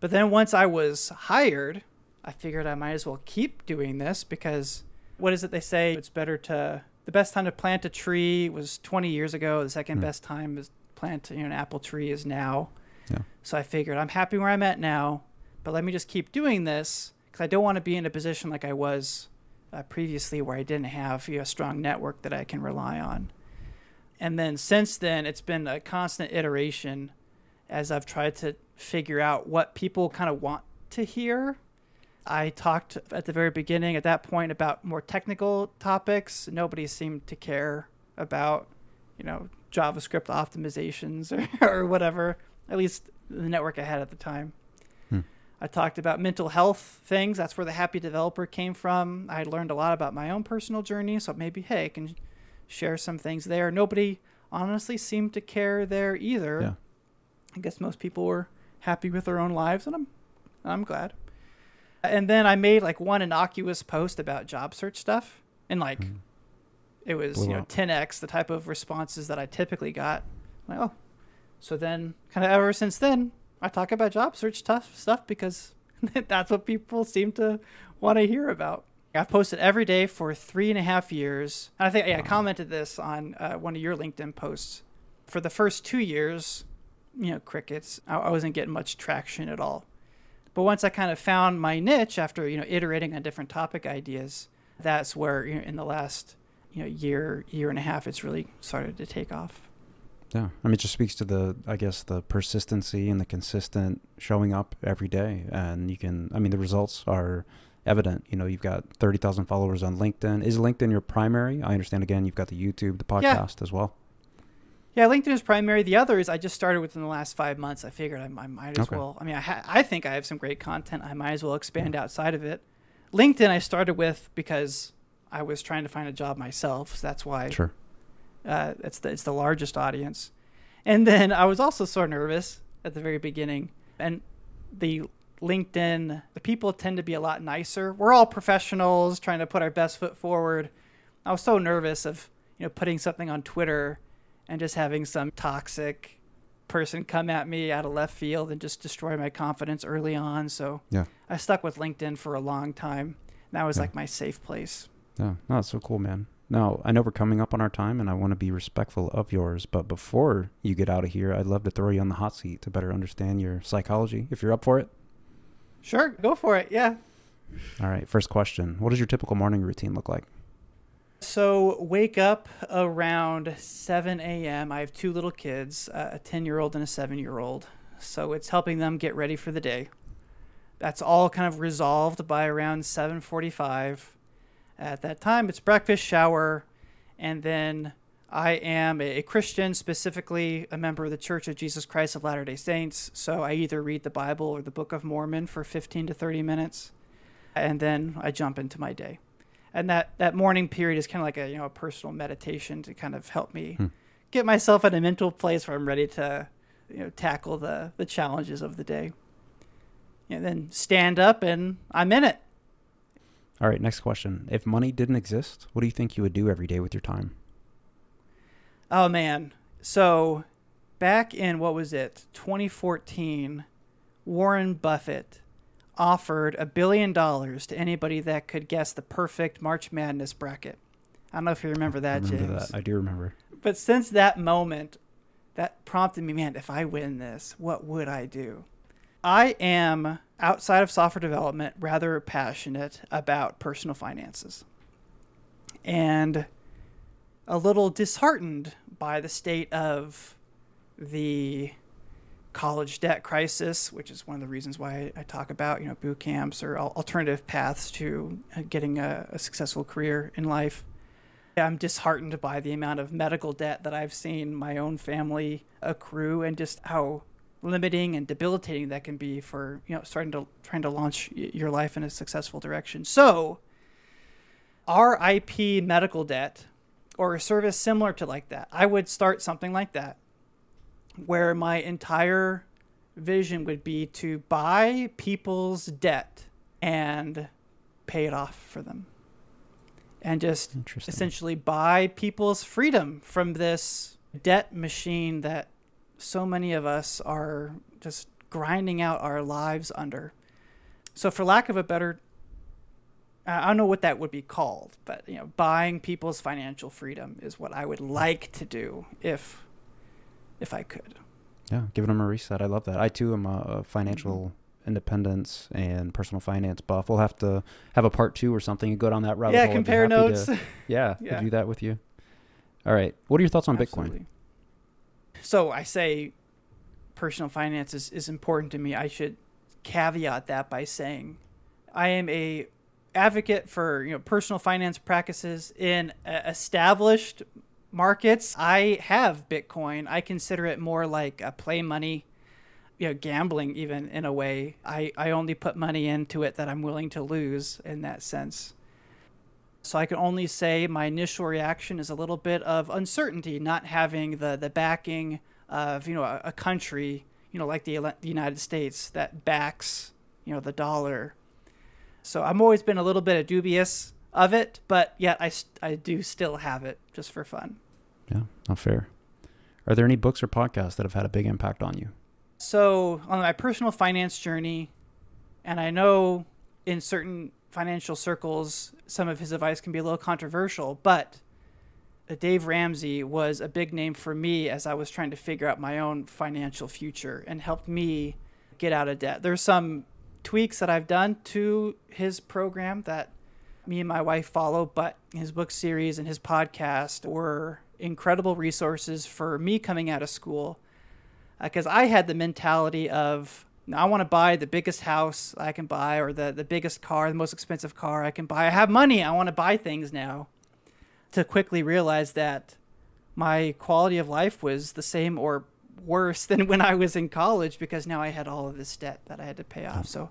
A: But then once I was hired, I figured I might as well keep doing this because what is it they say? It's better to the best time to plant a tree was 20 years ago. The second mm. best time is plant you know, an apple tree is now. Yeah. So I figured I'm happy where I'm at now, but let me just keep doing this because I don't want to be in a position like I was uh, previously where I didn't have you know, a strong network that I can rely on. And then since then, it's been a constant iteration as I've tried to figure out what people kind of want to hear I talked at the very beginning at that point about more technical topics. Nobody seemed to care about, you know, JavaScript optimizations or, or whatever, at least the network I had at the time. Hmm. I talked about mental health things. That's where the happy developer came from. I learned a lot about my own personal journey. So maybe, hey, I can share some things there. Nobody honestly seemed to care there either. Yeah. I guess most people were happy with their own lives, and I'm, I'm glad. And then I made like one innocuous post about job search stuff, and like mm. it was Blew you know up. 10x the type of responses that I typically got. Like, oh, so then kind of ever since then, I talk about job search tough stuff because that's what people seem to want to hear about. I've posted every day for three and a half years. And I think yeah, I commented this on uh, one of your LinkedIn posts. For the first two years, you know, crickets. I, I wasn't getting much traction at all. But once I kind of found my niche after you know iterating on different topic ideas, that's where you know, in the last you know year year and a half it's really started to take off.
B: Yeah, I mean, it just speaks to the, I guess, the persistency and the consistent showing up every day, and you can, I mean, the results are evident. You know, you've got thirty thousand followers on LinkedIn. Is LinkedIn your primary? I understand. Again, you've got the YouTube, the podcast yeah. as well.
A: Yeah, LinkedIn is primary. The other is I just started within the last five months. I figured I, I might as okay. well. I mean, I, ha- I think I have some great content. I might as well expand outside of it. LinkedIn I started with because I was trying to find a job myself. So that's why.
B: Sure.
A: Uh, it's the it's the largest audience, and then I was also so nervous at the very beginning, and the LinkedIn the people tend to be a lot nicer. We're all professionals trying to put our best foot forward. I was so nervous of you know putting something on Twitter and just having some toxic person come at me out of left field and just destroy my confidence early on. So
B: yeah,
A: I stuck with LinkedIn for a long time. That was yeah. like my safe place.
B: Yeah, no, that's so cool, man. Now I know we're coming up on our time, and I want to be respectful of yours. But before you get out of here, I'd love to throw you on the hot seat to better understand your psychology. If you're up for it.
A: Sure, go for it. Yeah.
B: All right. First question: What does your typical morning routine look like?
A: So wake up around 7 a.m. I have two little kids, a 10 year old and a 7 year old. So it's helping them get ready for the day. That's all kind of resolved by around 7:45. At that time, it's breakfast, shower, and then I am a Christian, specifically a member of the Church of Jesus Christ of Latter-day Saints. So I either read the Bible or the Book of Mormon for 15 to 30 minutes, and then I jump into my day and that that morning period is kind of like a you know a personal meditation to kind of help me hmm. get myself in a mental place where I'm ready to you know tackle the the challenges of the day. And then stand up and I'm in it.
B: All right, next question. If money didn't exist, what do you think you would do every day with your time?
A: Oh man. So back in what was it? 2014, Warren Buffett offered a billion dollars to anybody that could guess the perfect March Madness bracket. I don't know if you remember that,
B: I remember
A: James.
B: That. I do remember.
A: But since that moment, that prompted me, man, if I win this, what would I do? I am, outside of software development, rather passionate about personal finances. And a little disheartened by the state of the college debt crisis, which is one of the reasons why I talk about you know boot camps or alternative paths to uh, getting a, a successful career in life. I'm disheartened by the amount of medical debt that I've seen my own family accrue and just how limiting and debilitating that can be for you know starting to trying to launch your life in a successful direction. So, RIP medical debt or a service similar to like that, I would start something like that, where my entire vision would be to buy people's debt and pay it off for them. And just essentially buy people's freedom from this debt machine that so many of us are just grinding out our lives under. So, for lack of a better, I don't know what that would be called, but you know, buying people's financial freedom is what I would like to do if, if I could.
B: Yeah, giving them a reset. I love that. I too am a financial mm-hmm. independence and personal finance buff. We'll have to have a part two or something and go down that route.
A: Yeah, compare notes.
B: To, yeah, yeah. Do that with you. All right. What are your thoughts on Absolutely. Bitcoin?
A: So I say personal finance is, is important to me. I should caveat that by saying I am a advocate for you know personal finance practices in uh, established markets. I have Bitcoin. I consider it more like a play money, you know, gambling even in a way. I, I only put money into it that I'm willing to lose in that sense. So I can only say my initial reaction is a little bit of uncertainty, not having the, the backing of you know a, a country you know like the, the United States that backs you know the dollar. So I'm always been a little bit dubious of it, but yet I, I do still have it just for fun.
B: Yeah, not fair. Are there any books or podcasts that have had a big impact on you?
A: So, on my personal finance journey, and I know in certain financial circles, some of his advice can be a little controversial, but Dave Ramsey was a big name for me as I was trying to figure out my own financial future and helped me get out of debt. There's some tweaks that I've done to his program that me and my wife follow, but his book series and his podcast were incredible resources for me coming out of school because uh, I had the mentality of I want to buy the biggest house I can buy or the, the biggest car, the most expensive car I can buy. I have money. I want to buy things now. To quickly realize that my quality of life was the same or worse than when I was in college because now I had all of this debt that I had to pay off. So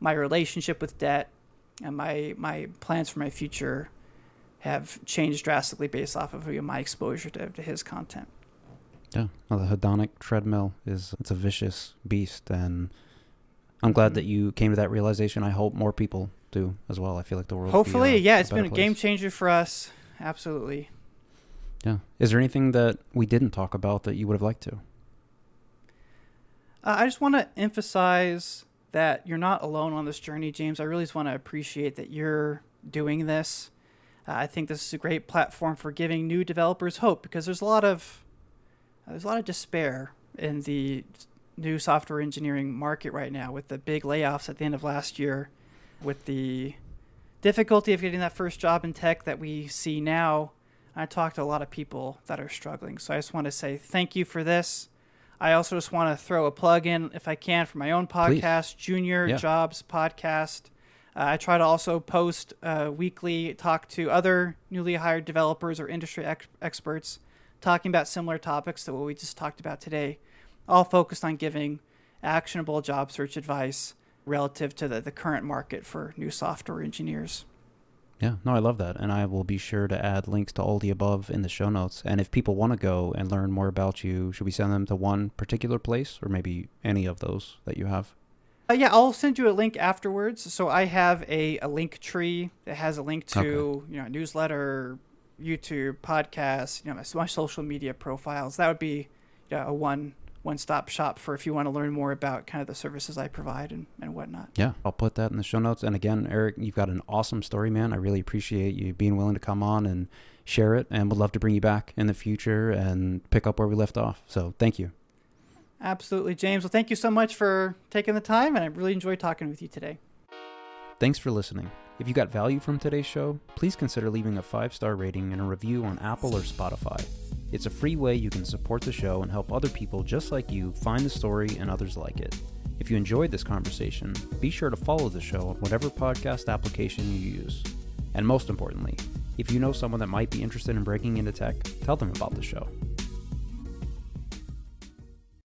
A: my relationship with debt and my my plans for my future have changed drastically based off of my exposure to, to his content.
B: Yeah, well, the hedonic treadmill is it's a vicious beast, and I'm glad mm-hmm. that you came to that realization. I hope more people do as well. I feel like the world.
A: Hopefully,
B: be, uh,
A: yeah, it's been a place. game changer for us. Absolutely.
B: Yeah. Is there anything that we didn't talk about that you would have liked to?
A: Uh, I just want to emphasize that you're not alone on this journey, James. I really just want to appreciate that you're doing this. Uh, I think this is a great platform for giving new developers hope because there's a lot of uh, there's a lot of despair in the new software engineering market right now with the big layoffs at the end of last year, with the difficulty of getting that first job in tech that we see now. I talked to a lot of people that are struggling. So I just want to say thank you for this. I also just want to throw a plug in, if I can, for my own podcast, Please. Junior yeah. Jobs Podcast. Uh, I try to also post uh, weekly, talk to other newly hired developers or industry ex- experts talking about similar topics to what we just talked about today, all focused on giving actionable job search advice relative to the, the current market for new software engineers.
B: Yeah, no, I love that. And I will be sure to add links to all the above in the show notes. And if people want to go and learn more about you, should we send them to one particular place or maybe any of those that you have?
A: Uh, yeah, I'll send you a link afterwards. So I have a, a link tree that has a link to okay. you know newsletter, YouTube, podcast, you know my, my social media profiles. That would be you know, a one one stop shop for if you want to learn more about kind of the services I provide and, and whatnot.
B: Yeah, I'll put that in the show notes. And again, Erik, you've got an awesome story, man. I really appreciate you being willing to come on and share it, and would love to bring you back in the future and pick up where we left off. So thank you.
A: Absolutely, James. Well, thank you so much for taking the time, and I really enjoyed talking with you today.
B: Thanks for listening. If you got value from today's show, please consider leaving a five star rating and a review on Apple or Spotify. It's a free way you can support the show and help other people just like you find the story and others like it. If you enjoyed this conversation, be sure to follow the show on whatever podcast application you use. And most importantly, If you know someone that might be interested in breaking into tech, tell them about the show.